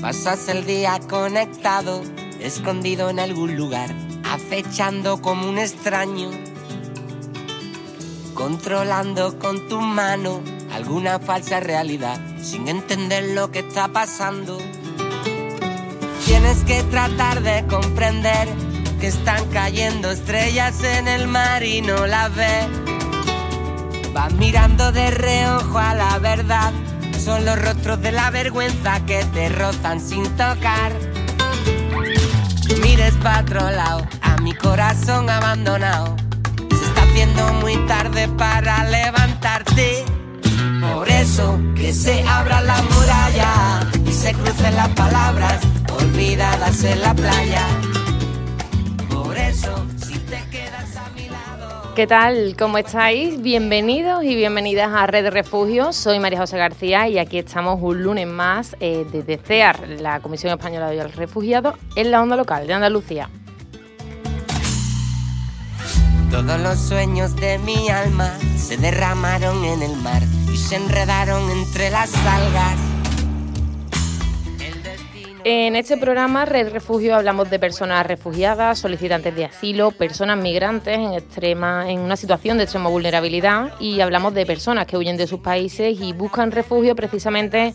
Pasas el día conectado, escondido en algún lugar, acechando como un extraño, controlando con tu mano alguna falsa realidad, sin entender lo que está pasando. Tienes que tratar de comprender que están cayendo estrellas en el mar y no las ves. Vas mirando de reojo a la verdad son los rostros de la vergüenza que te rozan sin tocar. Mires para otro lado, a mi corazón abandonado. Se está haciendo muy tarde para levantarte. Por eso que se abra la muralla y se crucen las palabras olvidadas en la playa. ¿Qué tal? ¿Cómo estáis? Bienvenidos y bienvenidas a Red Refugio. Soy María José García y aquí estamos un lunes más eh, desde CEAR, la Comisión Española de los Refugiados, en la onda local de Andalucía. Todos los sueños de mi alma se derramaron en el mar y se enredaron entre las algas. En este programa Red Refugio hablamos de personas refugiadas, solicitantes de asilo, personas migrantes en extrema en una situación de extrema vulnerabilidad y hablamos de personas que huyen de sus países y buscan refugio precisamente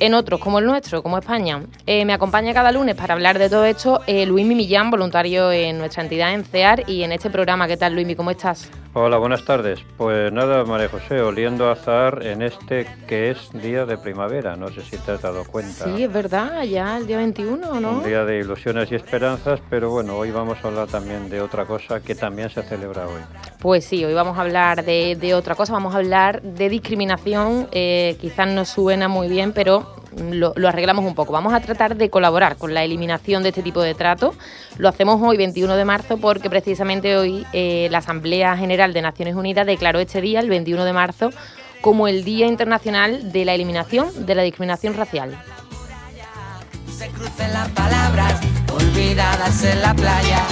en otros como el nuestro, como España. Eh, me acompaña cada lunes para hablar de todo esto eh, Luis Mimillán, voluntario en nuestra entidad en CEAR y en este programa. ¿Qué tal, Luis? ¿Cómo estás? Hola, buenas tardes. Pues nada, María José, oliendo a azar en este que es día de primavera. No sé si te has dado cuenta. Sí, es verdad, ya el día 21, ¿no? Un día de ilusiones y esperanzas, pero bueno, hoy vamos a hablar también de otra cosa que también se celebra hoy. Pues sí, hoy vamos a hablar de, otra cosa, vamos a hablar de discriminación. Eh, quizás no suena muy bien, pero lo, arreglamos un poco. Vamos a tratar de colaborar con la eliminación de este tipo de trato. Lo hacemos hoy, 21 de marzo, porque precisamente hoy eh, la Asamblea General de Naciones Unidas declaró este día, el 21 de marzo, como el Día Internacional de la Eliminación de la Discriminación Racial. Se crucen las palabras olvidadas en la playa.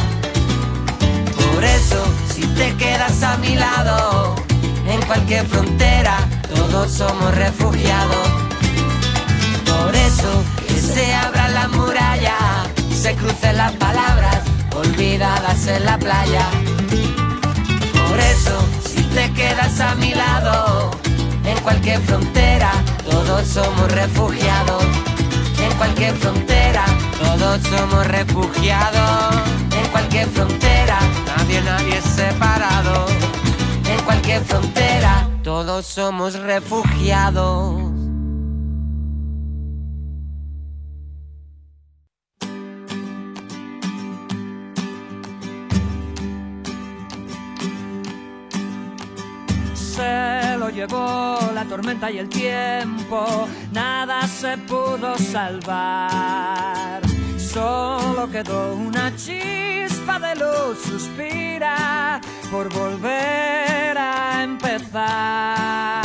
Por eso, si te quedas a mi lado, en cualquier frontera, todos somos refugiados se abra la muralla, se crucen las palabras olvidadas en la playa. Por eso, si te quedas a mi lado, en cualquier frontera, todos somos refugiados. En cualquier frontera, todos somos refugiados. En cualquier frontera, nadie, nadie es separado. En cualquier frontera, todos somos refugiados. Llevó la tormenta y el tiempo, nada se pudo salvar. Solo quedó una chispa de luz, suspira por volver a empezar.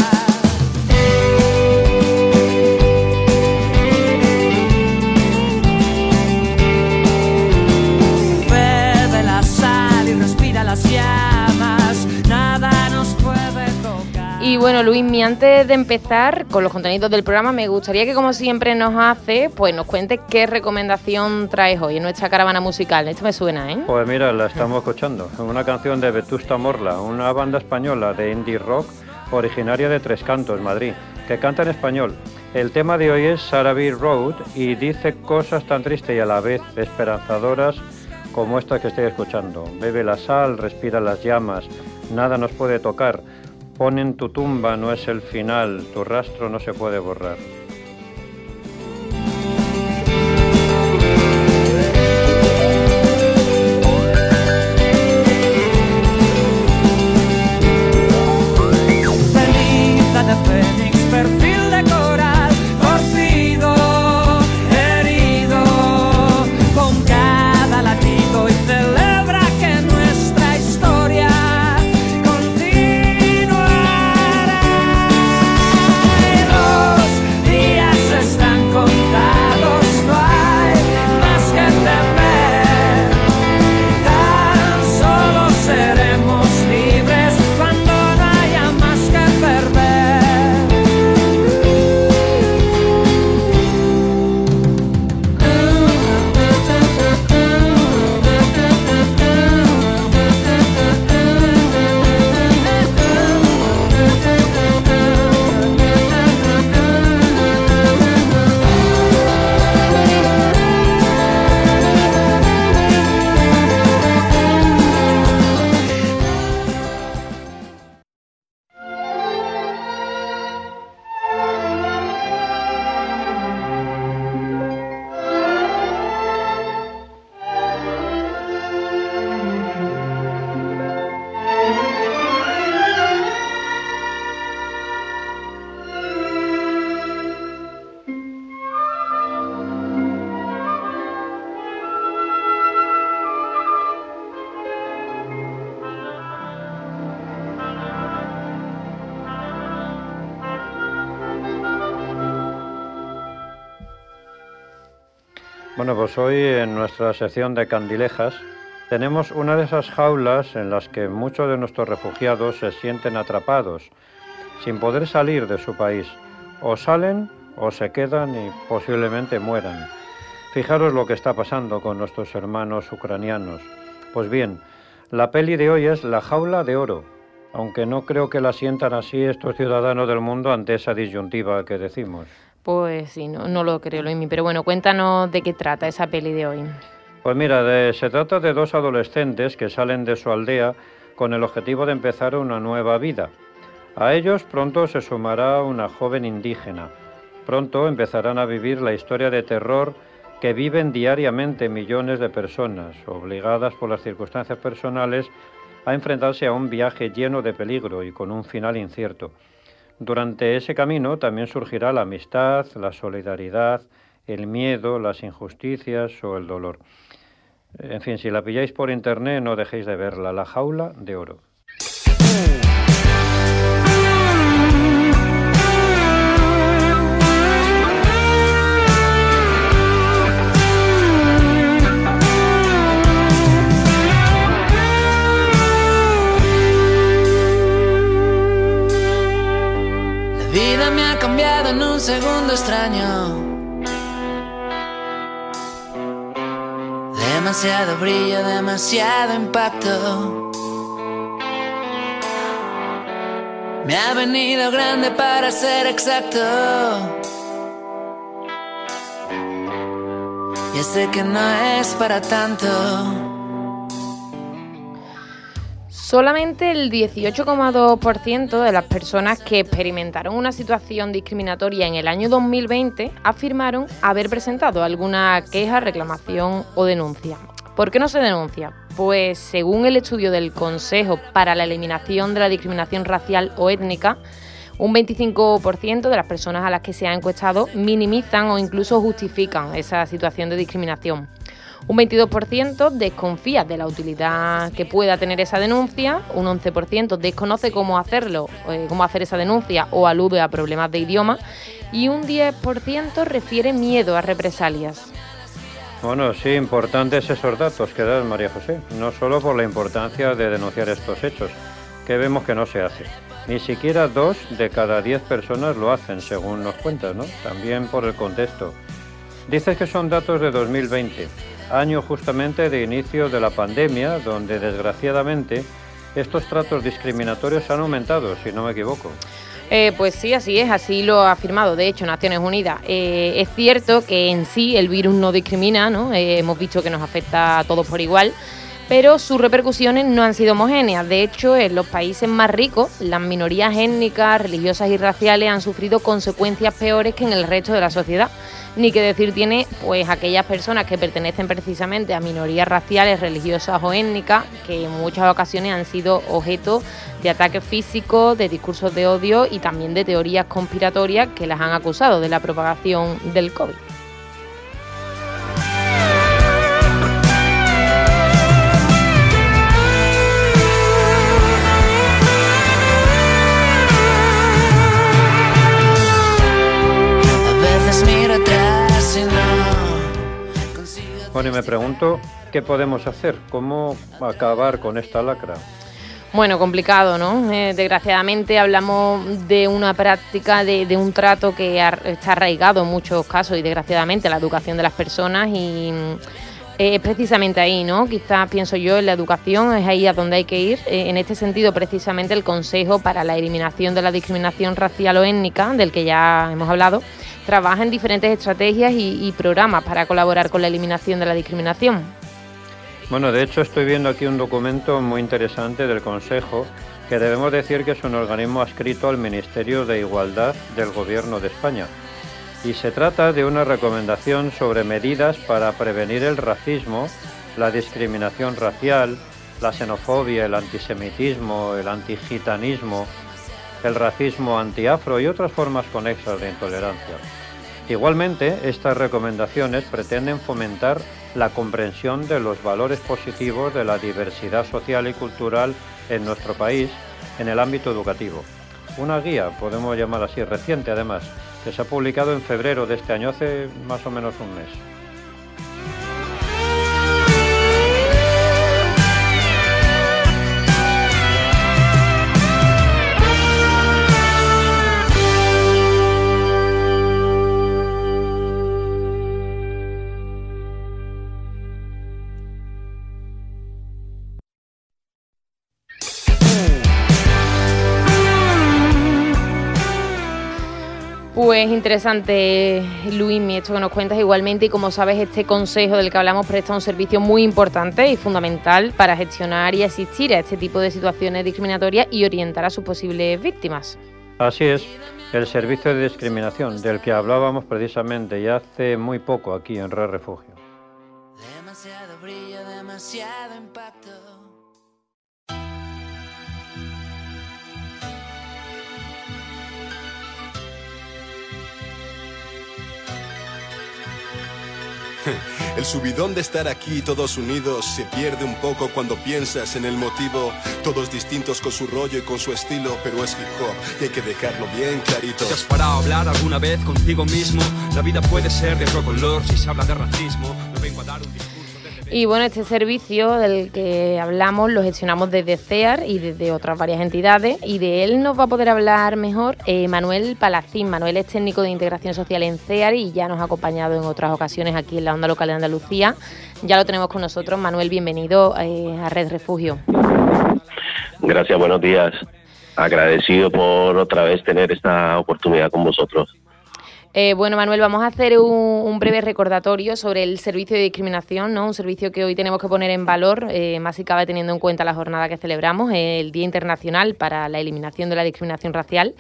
Bueno, Luis, antes de empezar con los contenidos del programa, me gustaría que, como siempre nos hace, pues nos cuentes qué recomendación traes hoy en nuestra caravana musical. Esto me suena, ¿eh? Pues mira, la estamos escuchando. Una canción de Vetusta Morla, una banda española de indie rock originaria de Tres Cantos, Madrid, que canta en español. El tema de hoy es Sarabi Road y dice cosas tan tristes y a la vez esperanzadoras como esta que estoy escuchando. Bebe la sal, respira las llamas, nada nos puede tocar. Ponen tu tumba, no es el final, tu rastro no se puede borrar. Pues hoy en nuestra sección de candilejas tenemos una de esas jaulas en las que muchos de nuestros refugiados se sienten atrapados, sin poder salir de su país. O salen o se quedan y posiblemente mueran. Fijaros lo que está pasando con nuestros hermanos ucranianos. Pues bien, la peli de hoy es La jaula de oro, aunque no creo que la sientan así estos ciudadanos del mundo ante esa disyuntiva que decimos. Pues sí, no, no lo creo, pero bueno, cuéntanos de qué trata esa peli de hoy. Pues mira, se trata de dos adolescentes que salen de su aldea con el objetivo de empezar una nueva vida. A ellos pronto se sumará una joven indígena. Pronto empezarán a vivir la historia de terror que viven diariamente millones de personas, obligadas por las circunstancias personales a enfrentarse a un viaje lleno de peligro y con un final incierto. Durante ese camino también surgirá la amistad, la solidaridad, el miedo, las injusticias o el dolor. En fin, si la pilláis por internet no dejéis de verla, La jaula de oro. Demasiado brillo, demasiado impacto. Me ha venido grande para ser exacto. Ya sé que no es para tanto. Solamente el 18,2% de las personas que experimentaron una situación discriminatoria en el año 2020 afirmaron haber presentado alguna queja, reclamación o denuncia. ¿Por qué no se denuncia? Pues según el estudio del Consejo para la Eliminación de la Discriminación Racial o Étnica, un 25% de las personas a las que se ha encuestado minimizan o incluso justifican esa situación de discriminación. Un 22% desconfía de la utilidad que pueda tener esa denuncia, un 11% desconoce cómo hacerlo, eh, cómo hacer esa denuncia o alude a problemas de idioma y un 10% refiere miedo a represalias. Bueno, sí, importantes esos datos que das, María José, no solo por la importancia de denunciar estos hechos, que vemos que no se hace. Ni siquiera dos de cada diez personas lo hacen, según nos cuentas, ¿no? También por el contexto. Dices que son datos de 2020, año justamente de inicio de la pandemia, donde desgraciadamente estos tratos discriminatorios han aumentado, si no me equivoco. Eh, pues sí, así es, así lo ha afirmado, de hecho, Naciones Unidas. Eh, es cierto que en sí el virus no discrimina, ¿no? Eh, hemos visto que nos afecta a todos por igual, pero sus repercusiones no han sido homogéneas. De hecho, en los países más ricos, las minorías étnicas, religiosas y raciales han sufrido consecuencias peores que en el resto de la sociedad. Ni que decir tiene pues aquellas personas que pertenecen precisamente a minorías raciales, religiosas o étnicas, que en muchas ocasiones han sido objeto de ataques físicos, de discursos de odio y también de teorías conspiratorias que las han acusado de la propagación del COVID. Bueno, y me pregunto, ¿qué podemos hacer? ¿Cómo acabar con esta lacra? Bueno, complicado, ¿no? Eh, desgraciadamente hablamos de una práctica, de, un trato que ar- está arraigado en muchos casos y desgraciadamente la educación de las personas y mm, es precisamente ahí, ¿no? Quizás pienso yo en la educación, es ahí a donde hay que ir. Eh, en este sentido, precisamente el Consejo para la Eliminación de la Discriminación Racial o Étnica, del que ya hemos hablado, trabaja en diferentes estrategias y, programas para colaborar con la eliminación de la discriminación. Bueno, de hecho estoy viendo aquí un documento muy interesante del Consejo que debemos decir que es un organismo adscrito al Ministerio de Igualdad del Gobierno de España. Y se trata de una recomendación sobre medidas para prevenir el racismo, la discriminación racial, la xenofobia, el antisemitismo, el antigitanismo, el racismo antiafro y otras formas conexas de intolerancia. Igualmente, estas recomendaciones pretenden fomentar la comprensión de los valores positivos de la diversidad social y cultural en nuestro país en el ámbito educativo. Una guía, podemos llamar así, reciente además, que se ha publicado en febrero de este año, hace más o menos un mes. Pues interesante, Luismi, esto que nos cuentas igualmente y como sabes, este consejo del que hablamos presta un servicio muy importante y fundamental para gestionar y asistir a este tipo de situaciones discriminatorias y orientar a sus posibles víctimas. Así es, el servicio de discriminación del que hablábamos precisamente ya hace muy poco aquí en Red Refugio. Demasiado brillo, demasiado impacto. El subidón de estar aquí todos unidos se pierde un poco cuando piensas en el motivo. Todos distintos con su rollo y con su estilo, pero es hip hop y hay que dejarlo bien clarito. ¿Te has parado a hablar alguna vez contigo mismo? La vida puede ser de otro color si se habla de racismo. No vengo a dar un discurso. Y bueno, este servicio del que hablamos lo gestionamos desde CEAR y desde otras varias entidades y de él nos va a poder hablar mejor eh, Manuel Palacín. Manuel es técnico de integración social en CEAR y ya nos ha acompañado en otras ocasiones aquí en la onda local de Andalucía. Ya lo tenemos con nosotros. Manuel, bienvenido eh, a Red Refugio. Gracias, buenos días. Agradecido por otra vez tener esta oportunidad con vosotros. Eh, bueno, Manuel, vamos a hacer un, breve recordatorio sobre el servicio de discriminación, ¿no? Un servicio que hoy tenemos que poner en valor, eh, más si cabe teniendo en cuenta la jornada que celebramos, el Día Internacional para la Eliminación de la Discriminación Racial.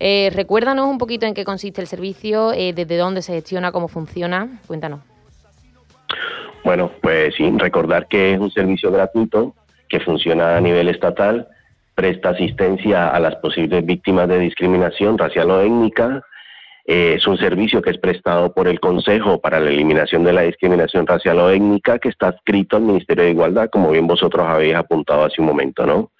Eh, recuérdanos un poquito en qué consiste el servicio, desde dónde se gestiona, cómo funciona. Cuéntanos. Bueno, pues sí, recordar que es un servicio gratuito que funciona a nivel estatal, presta asistencia a las posibles víctimas de discriminación racial o étnica eh, es un servicio que es prestado por el Consejo para la Eliminación de la Discriminación Racial o Étnica, que está adscrito al Ministerio de Igualdad, como bien vosotros habéis apuntado hace un momento, ¿no?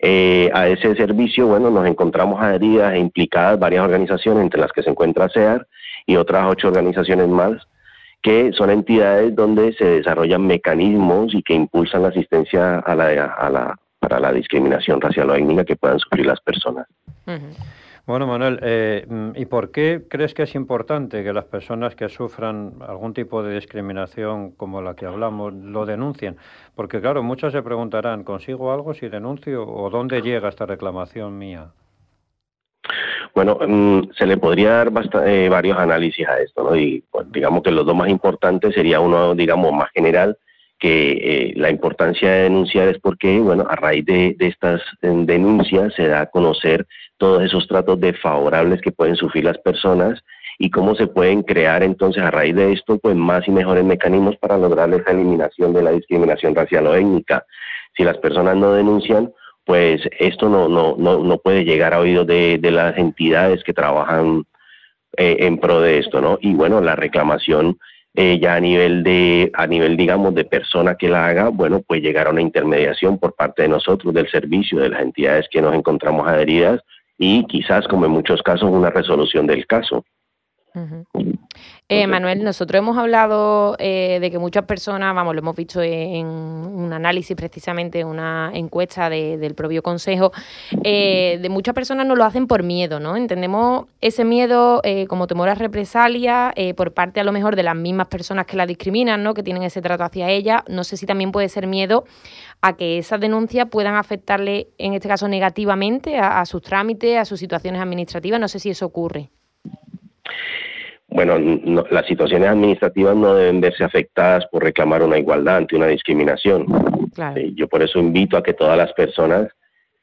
Eh, a ese servicio, bueno, nos encontramos adheridas e implicadas varias organizaciones, entre las que se encuentra CEAR y otras ocho organizaciones más, que son entidades donde se desarrollan mecanismos y que impulsan la asistencia a la, para la discriminación racial o étnica que puedan sufrir las personas. Bueno, Manuel, eh, ¿y por qué crees que es importante que las personas que sufran algún tipo de discriminación como la que hablamos lo denuncien? Porque claro, muchos se preguntarán, ¿consigo algo si denuncio o dónde llega esta reclamación mía? Bueno, mm, se le podría dar eh, varios análisis a esto, ¿no? Y pues, digamos que los dos más importantes sería uno, digamos, más general, que eh, la importancia de denunciar es porque, bueno, a raíz de, estas denuncias se da a conocer todos esos tratos desfavorables que pueden sufrir las personas y cómo se pueden crear entonces a raíz de esto pues más y mejores mecanismos para lograr esa eliminación de la discriminación racial o étnica. Si las personas no denuncian, pues esto no, no, no, no puede llegar a oídos de, de las entidades que trabajan eh, en pro de esto, ¿no? Y bueno, la reclamación eh, ya a nivel de, a nivel digamos de persona que la haga, bueno, pues llegar a una intermediación por parte de nosotros, del servicio, de las entidades que nos encontramos adheridas, y quizás, como en muchos casos, una resolución del caso. Eh, Manuel, nosotros hemos hablado eh, de que muchas personas, vamos, lo hemos visto en un análisis precisamente, una encuesta del propio Consejo, eh, de muchas personas no lo hacen por miedo, ¿no? Entendemos ese miedo como temor a represalia por parte a lo mejor de las mismas personas que la discriminan, ¿no? Que tienen ese trato hacia ella. No sé si también puede ser miedo a que esas denuncias puedan afectarle, en este caso negativamente, a, sus trámites, a sus situaciones administrativas. No sé si eso ocurre. Bueno, las situaciones administrativas no deben verse afectadas por reclamar una igualdad ante una discriminación. Eh, yo por eso invito a que todas las personas,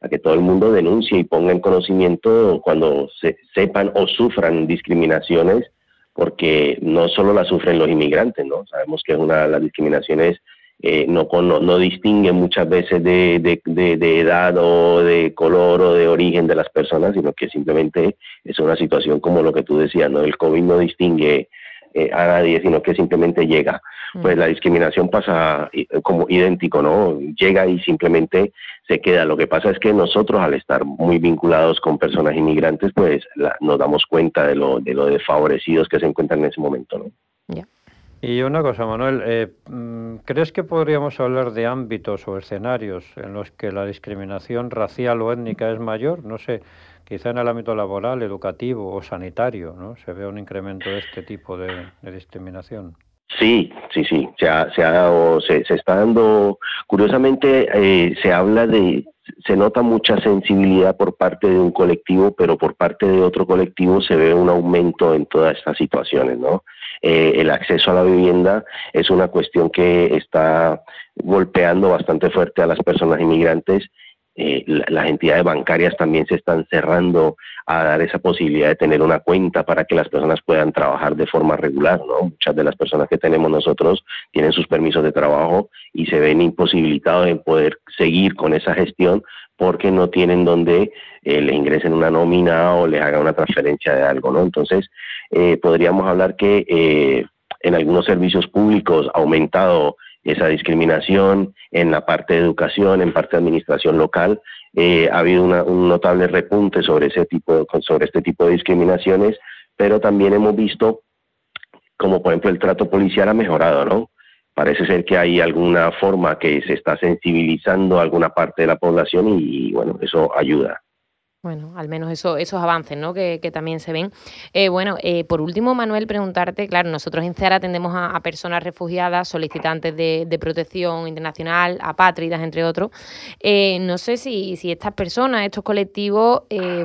a que todo el mundo denuncie y ponga en conocimiento cuando se, sepan o sufran discriminaciones, porque no solo las sufren los inmigrantes, ¿no? Sabemos que una de las discriminaciones eh, no, no, distingue muchas veces de, de, edad o de color o de origen de las personas, sino que simplemente es una situación como lo que tú decías, ¿no? El COVID no distingue eh, a nadie, sino que simplemente llega. Pues la discriminación pasa eh, como idéntico, ¿no? Llega y simplemente se queda. Lo que pasa es que nosotros, al estar muy vinculados con personas inmigrantes, pues nos damos cuenta de lo, de lo desfavorecidos que se encuentran en ese momento, ¿no? Y una cosa, Manuel, eh, mm, ¿crees que podríamos hablar de ámbitos o escenarios en los que la discriminación racial o étnica es mayor? No sé, quizá en el ámbito laboral, educativo o sanitario, ¿no? Se ve un incremento de este tipo de, discriminación. Sí, sí, sí, se, ha, se, ha dado, se, se está dando, curiosamente eh, se habla de, se nota mucha sensibilidad por parte de un colectivo, pero por parte de otro colectivo se ve un aumento en todas estas situaciones, ¿no? Eh, el acceso a la vivienda es una cuestión que está golpeando bastante fuerte a las personas inmigrantes eh, las entidades bancarias también se están cerrando a dar esa posibilidad de tener una cuenta para que las personas puedan trabajar de forma regular. ¿no? Muchas de las personas que tenemos nosotros tienen sus permisos de trabajo y se ven imposibilitados en poder seguir con esa gestión porque no tienen donde eh, le ingresen una nómina o les hagan una transferencia de algo. ¿no? Entonces, eh, podríamos hablar que eh, en algunos servicios públicos ha aumentado esa discriminación en la parte de educación, en parte de administración local. Eh, ha habido un notable repunte sobre, ese tipo, sobre este tipo de discriminaciones, pero también hemos visto como por ejemplo el trato policial ha mejorado, ¿no? Parece ser que hay alguna forma que se está sensibilizando a alguna parte de la población y bueno, eso ayuda. Bueno, al menos eso, esos avances ¿no? que, también se ven. Eh, bueno, eh, por último, Manuel, preguntarte, claro, nosotros en CEAR atendemos a, personas refugiadas, solicitantes de, protección internacional, apátridas, entre otros. Eh, no sé si, si estas personas, estos colectivos,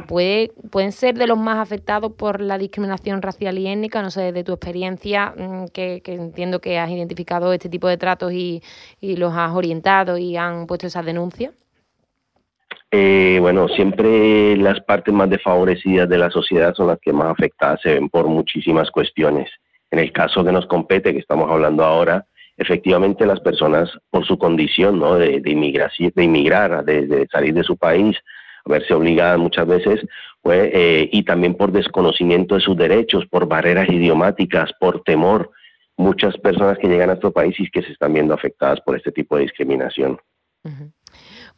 puede, pueden ser de los más afectados por la discriminación racial y étnica. No sé, desde tu experiencia, mm, que, entiendo que has identificado este tipo de tratos y, y los has orientado y han puesto esas denuncias. Eh, bueno, siempre las partes más desfavorecidas de la sociedad son las que más afectadas se ven por muchísimas cuestiones. En el caso que nos compete, que estamos hablando ahora, efectivamente las personas por su condición ¿no? de, de, inmigración, de inmigrar, de, salir de su país, verse obligadas muchas veces, pues, eh, y también por desconocimiento de sus derechos, por barreras idiomáticas, por temor, muchas personas que llegan a nuestro país y que se están viendo afectadas por este tipo de discriminación.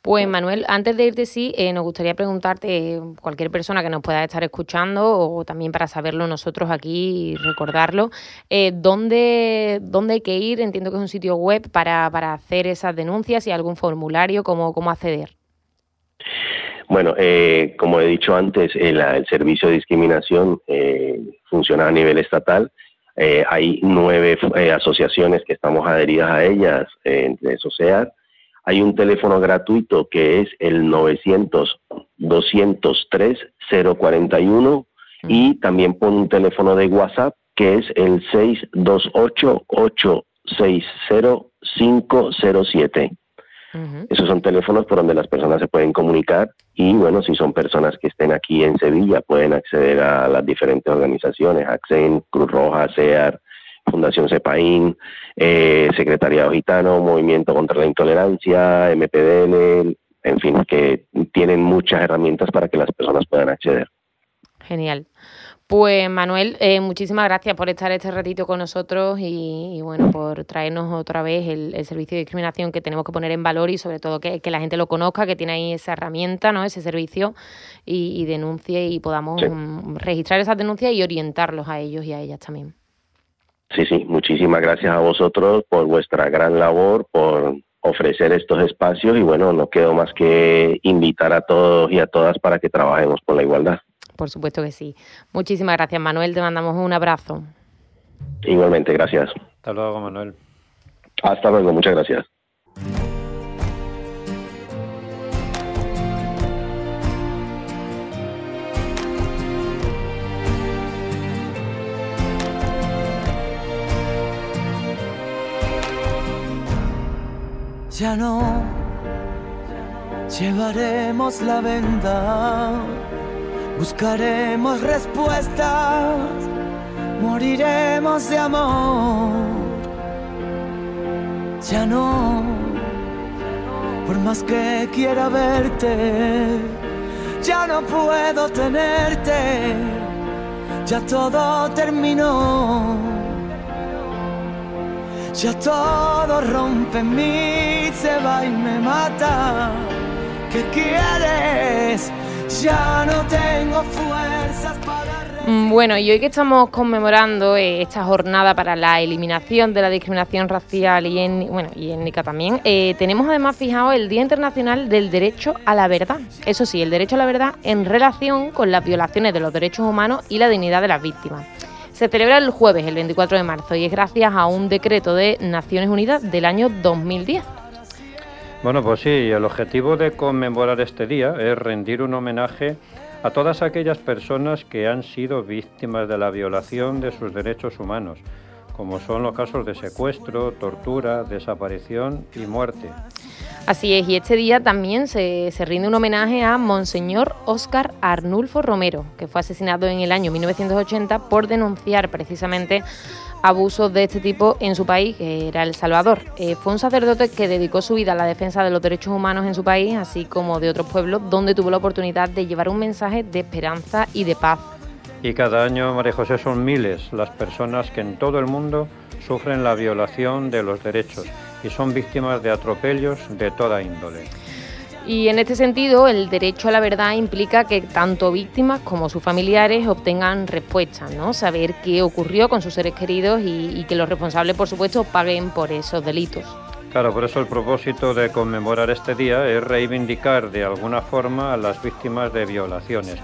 Pues Manuel, antes de irte sí, eh, nos gustaría preguntarte, eh, cualquier persona que nos pueda estar escuchando o también para saberlo nosotros aquí y recordarlo, eh, ¿dónde, ¿dónde hay que ir? Entiendo que es un sitio web para, para hacer esas denuncias y algún formulario, ¿cómo, cómo acceder? Bueno, eh, como he dicho antes, el, servicio de discriminación funciona a nivel estatal. hay nueve asociaciones que estamos adheridas a ellas, entre SOCEAR, hay un teléfono gratuito que es el 900-203-041 y también por un teléfono de WhatsApp que es el 628-860-507. Esos son teléfonos por donde las personas se pueden comunicar y bueno, si son personas que estén aquí en Sevilla pueden acceder a las diferentes organizaciones, ACCEN, Cruz Roja, CEAR, Fundación CEPAIN, eh, Secretariado Gitano, Movimiento contra la Intolerancia, MPDN, en fin, que tienen muchas herramientas para que las personas puedan acceder. Genial. Pues Manuel, eh, muchísimas gracias por estar este ratito con nosotros y, bueno, por traernos otra vez el, servicio de discriminación que tenemos que poner en valor y sobre todo que, la gente lo conozca, que tiene ahí esa herramienta, ¿no? ese servicio y, denuncie y podamos mm, registrar esas denuncias y orientarlos a ellos y a ellas también. Sí, sí, muchísimas gracias a vosotros por vuestra gran labor, por ofrecer estos espacios y bueno, no quedo más que invitar a todos y a todas para que trabajemos por la igualdad. Por supuesto que sí. Muchísimas gracias, Manuel. Te mandamos un abrazo. Igualmente, gracias. Hasta luego, Manuel. Hasta luego, muchas gracias. Ya no. Llevaremos la venda, buscaremos respuestas, moriremos de amor. Ya no, por más que quiera verte, ya no puedo tenerte, ya todo terminó. Ya todo rompe mí, se va y me mata. ¿Qué quieres? Ya no tengo fuerzas para... Mm, bueno, y hoy que estamos conmemorando eh, esta jornada para la eliminación de la discriminación racial y, en, bueno, y étnica también, eh, tenemos además fijado el Día Internacional del Derecho a la Verdad. Eso sí, el derecho a la verdad en relación con las violaciones de los derechos humanos y la dignidad de las víctimas Se celebra el jueves, el 24 de marzo, y es gracias a un decreto de Naciones Unidas del año 2010. Bueno, pues sí, el objetivo de conmemorar este día es rendir un homenaje a todas aquellas personas que han sido víctimas de la violación de sus derechos humanos, como son los casos de secuestro, tortura, desaparición y muerte. Así es, y este día también se, rinde un homenaje a Monseñor Óscar Arnulfo Romero, que fue asesinado en el año 1980 por denunciar precisamente abusos de este tipo en su país, que era El Salvador. Eh, fue un sacerdote que dedicó su vida a la defensa de los derechos humanos en su país, así como de otros pueblos, donde tuvo la oportunidad de llevar un mensaje de esperanza y de paz. Y cada año, María José, son miles las personas que en todo el mundo sufren la violación de los derechos y son víctimas de atropellos de toda índole. Y en este sentido, el derecho a la verdad implica que tanto víctimas como sus familiares obtengan respuestas, ¿no? Saber qué ocurrió con sus seres queridos y, que los responsables, por supuesto, paguen por esos delitos. Claro, por eso el propósito de conmemorar este día es reivindicar de alguna forma a las víctimas de violaciones,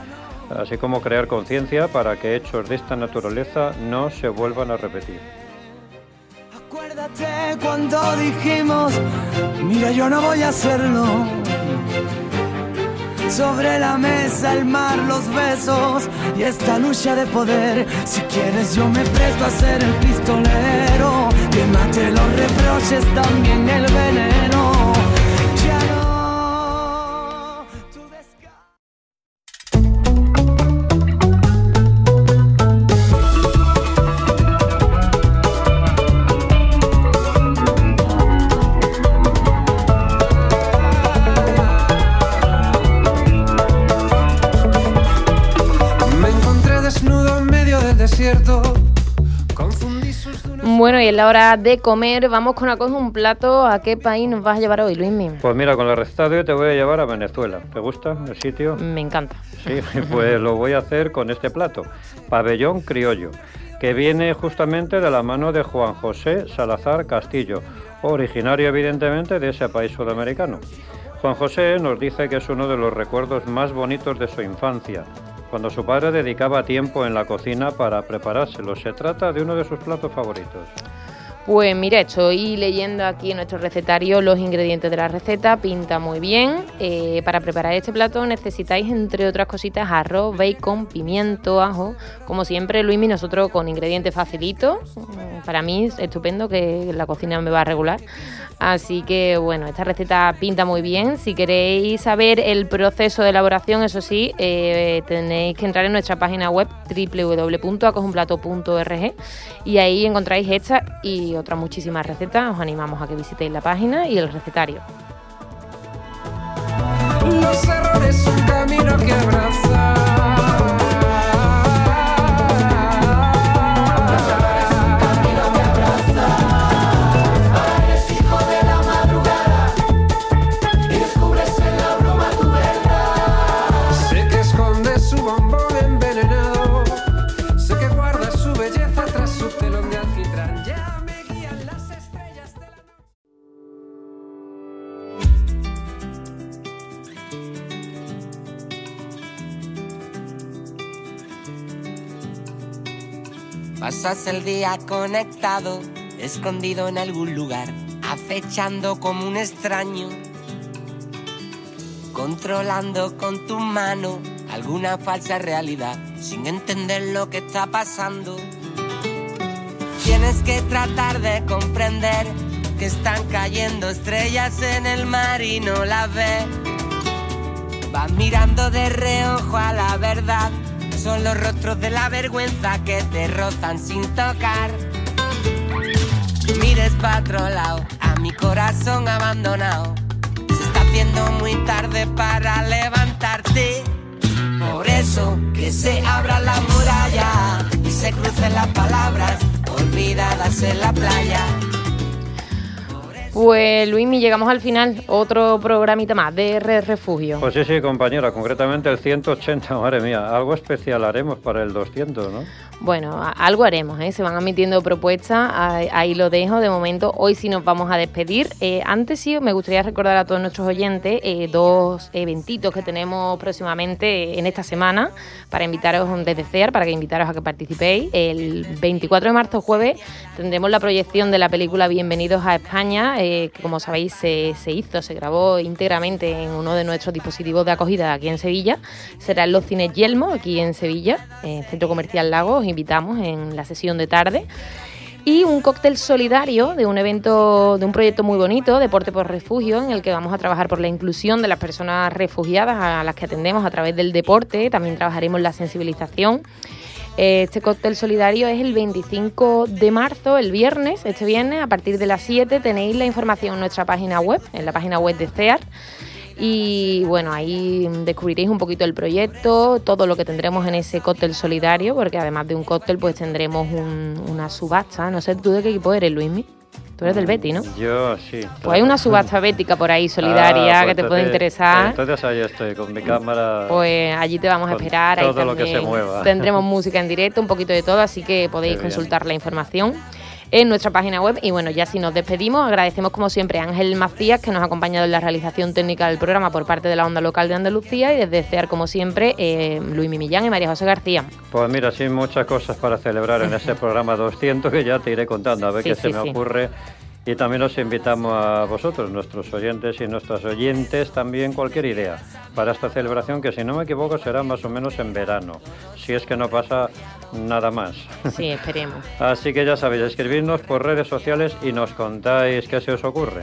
así como crear conciencia para que hechos de esta naturaleza no se vuelvan a repetir. Cuando dijimos, mira yo no voy a hacerlo. Sobre la mesa el mar, los besos y esta lucha de poder. Si quieres yo me presto a ser el pistolero. Que mate los reproches, también el veneno. En la hora de comer, vamos con un plato. ¿A qué país nos vas a llevar hoy, Luismi? Pues mira, con la receta de hoy te voy a llevar a Venezuela. ¿Te gusta el sitio? Me encanta. Sí, pues lo voy a hacer con este plato, pabellón criollo, que viene justamente de la mano de Juan José Salazar Castillo, originario evidentemente de ese país sudamericano. Juan José nos dice que es uno de los recuerdos más bonitos de su infancia, cuando su padre dedicaba tiempo en la cocina para preparárselo. Se trata de uno de sus platos favoritos. Pues mira, estoy leyendo aquí en nuestro recetario los ingredientes de la receta, pinta muy bien. Eh, para preparar este plato necesitáis, entre otras cositas, arroz, bacon, pimiento, ajo. Como siempre, Luismi, nosotros con ingredientes facilitos. Para mí es estupendo que la cocina me va a regular. Así que bueno, esta receta pinta muy bien. Si queréis saber el proceso de elaboración, eso sí, eh, tenéis que entrar en nuestra página web www.acojunplato.org y ahí encontráis esta y otras muchísimas recetas. Os animamos a que visitéis la página y el recetario. Los errores, un camino que Pasas el día conectado, escondido en algún lugar, acechando como un extraño, controlando con tu mano alguna falsa realidad, sin entender lo que está pasando. Tienes que tratar de comprender que están cayendo estrellas en el mar y no las ves. Vas mirando de reojo a la verdad son los rostros de la vergüenza que te rozan sin tocar. Mires para otro lado, a mi corazón abandonado. Se está haciendo muy tarde para levantarte. Por eso que se abra la muralla y se crucen las palabras olvidadas en la playa. Pues Luismi, llegamos al final, otro programita más de Red Refugio. Pues sí, sí, compañera, concretamente el 180, madre mía, algo especial haremos para el 200, ¿no? Bueno, algo haremos, ¿eh? se van admitiendo propuestas, ahí lo dejo de momento. Hoy sí nos vamos a despedir. Eh, antes sí, me gustaría recordar a todos nuestros oyentes eh, dos eventitos que tenemos próximamente en esta semana para invitaros desde CEAR, para que invitaros a que participéis. El 24 de marzo, jueves, tendremos la proyección de la película Bienvenidos a España, que como sabéis se, se, hizo, se grabó íntegramente en uno de nuestros dispositivos de acogida aquí en Sevilla. Será en los cines Yelmo, aquí en Sevilla, en Centro Comercial Lagos invitamos en la sesión de tarde. Y un cóctel solidario de un evento, de un proyecto muy bonito, Deporte por Refugio, en el que vamos a trabajar por la inclusión de las personas refugiadas a las que atendemos a través del deporte. También trabajaremos la sensibilización. Este cóctel solidario es el 25 de marzo, el viernes, este viernes, a partir de las 7 tenéis la información en nuestra página web, en la página web de CEAR. Y bueno, ahí descubriréis un poquito el proyecto, todo lo que tendremos en ese cóctel solidario, porque además de un cóctel, pues tendremos una subasta. No sé, ¿tú de qué equipo eres, Luismi? Tú eres del Betty, ¿no? Yo sí. Pues hay una subasta bética por ahí, solidaria, ah, pues que te puede interesar. Entonces ahí estoy, con mi cámara. Pues allí te vamos a esperar. Todo lo que se mueva. Tendremos música en directo, un poquito de todo, así que podéis consultar la información en nuestra página web. Y bueno, ya si nos despedimos, agradecemos como siempre a Ángel Macías, que nos ha acompañado en la realización técnica del programa por parte de la Onda Local de Andalucía, y desde CEAR, como siempre, eh, Luis Mimillán y María José García. Pues mira, sí, muchas cosas para celebrar en ese programa 200 que ya te iré contando, a ver qué se me ocurre y también os invitamos a vosotros, nuestros oyentes y nuestras oyentes, también cualquier idea para esta celebración, que si no me equivoco será más o menos en verano, si es que no pasa nada más. Sí, esperemos. Así que ya sabéis, escribidnos por redes sociales y nos contáis qué se os ocurre.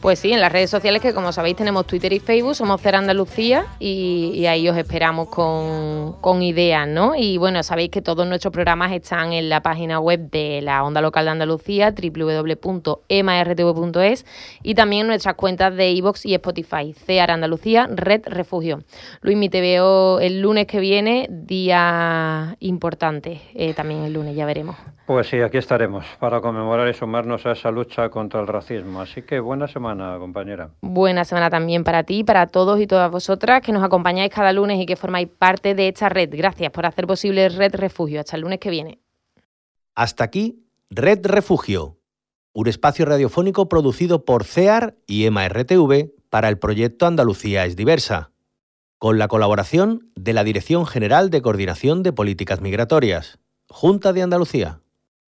Pues sí, en las redes sociales que como sabéis tenemos Twitter y Facebook, somos Cer Andalucía y, ahí os esperamos con, ideas, ¿no? Y bueno, sabéis que todos nuestros programas están en la página web de la Onda Local de Andalucía, www.emartv.es y también en nuestras cuentas de iVoox y Spotify, CEAR Andalucía, Red Refugio. Luis, te veo el lunes que viene, día importante, eh, también el lunes, ya veremos. Pues sí, aquí estaremos para conmemorar y sumarnos a esa lucha contra el racismo. Así que buena semana, compañera. Buena semana también para ti, para todos y todas vosotras que nos acompañáis cada lunes y que formáis parte de esta red. Gracias por hacer posible Red Refugio. Hasta el lunes que viene. Hasta aquí, Red Refugio, un espacio radiofónico producido por CEAR y EMA-RTV para el proyecto Andalucía es diversa, con la colaboración de la Dirección General de Coordinación de Políticas Migratorias, Junta de Andalucía.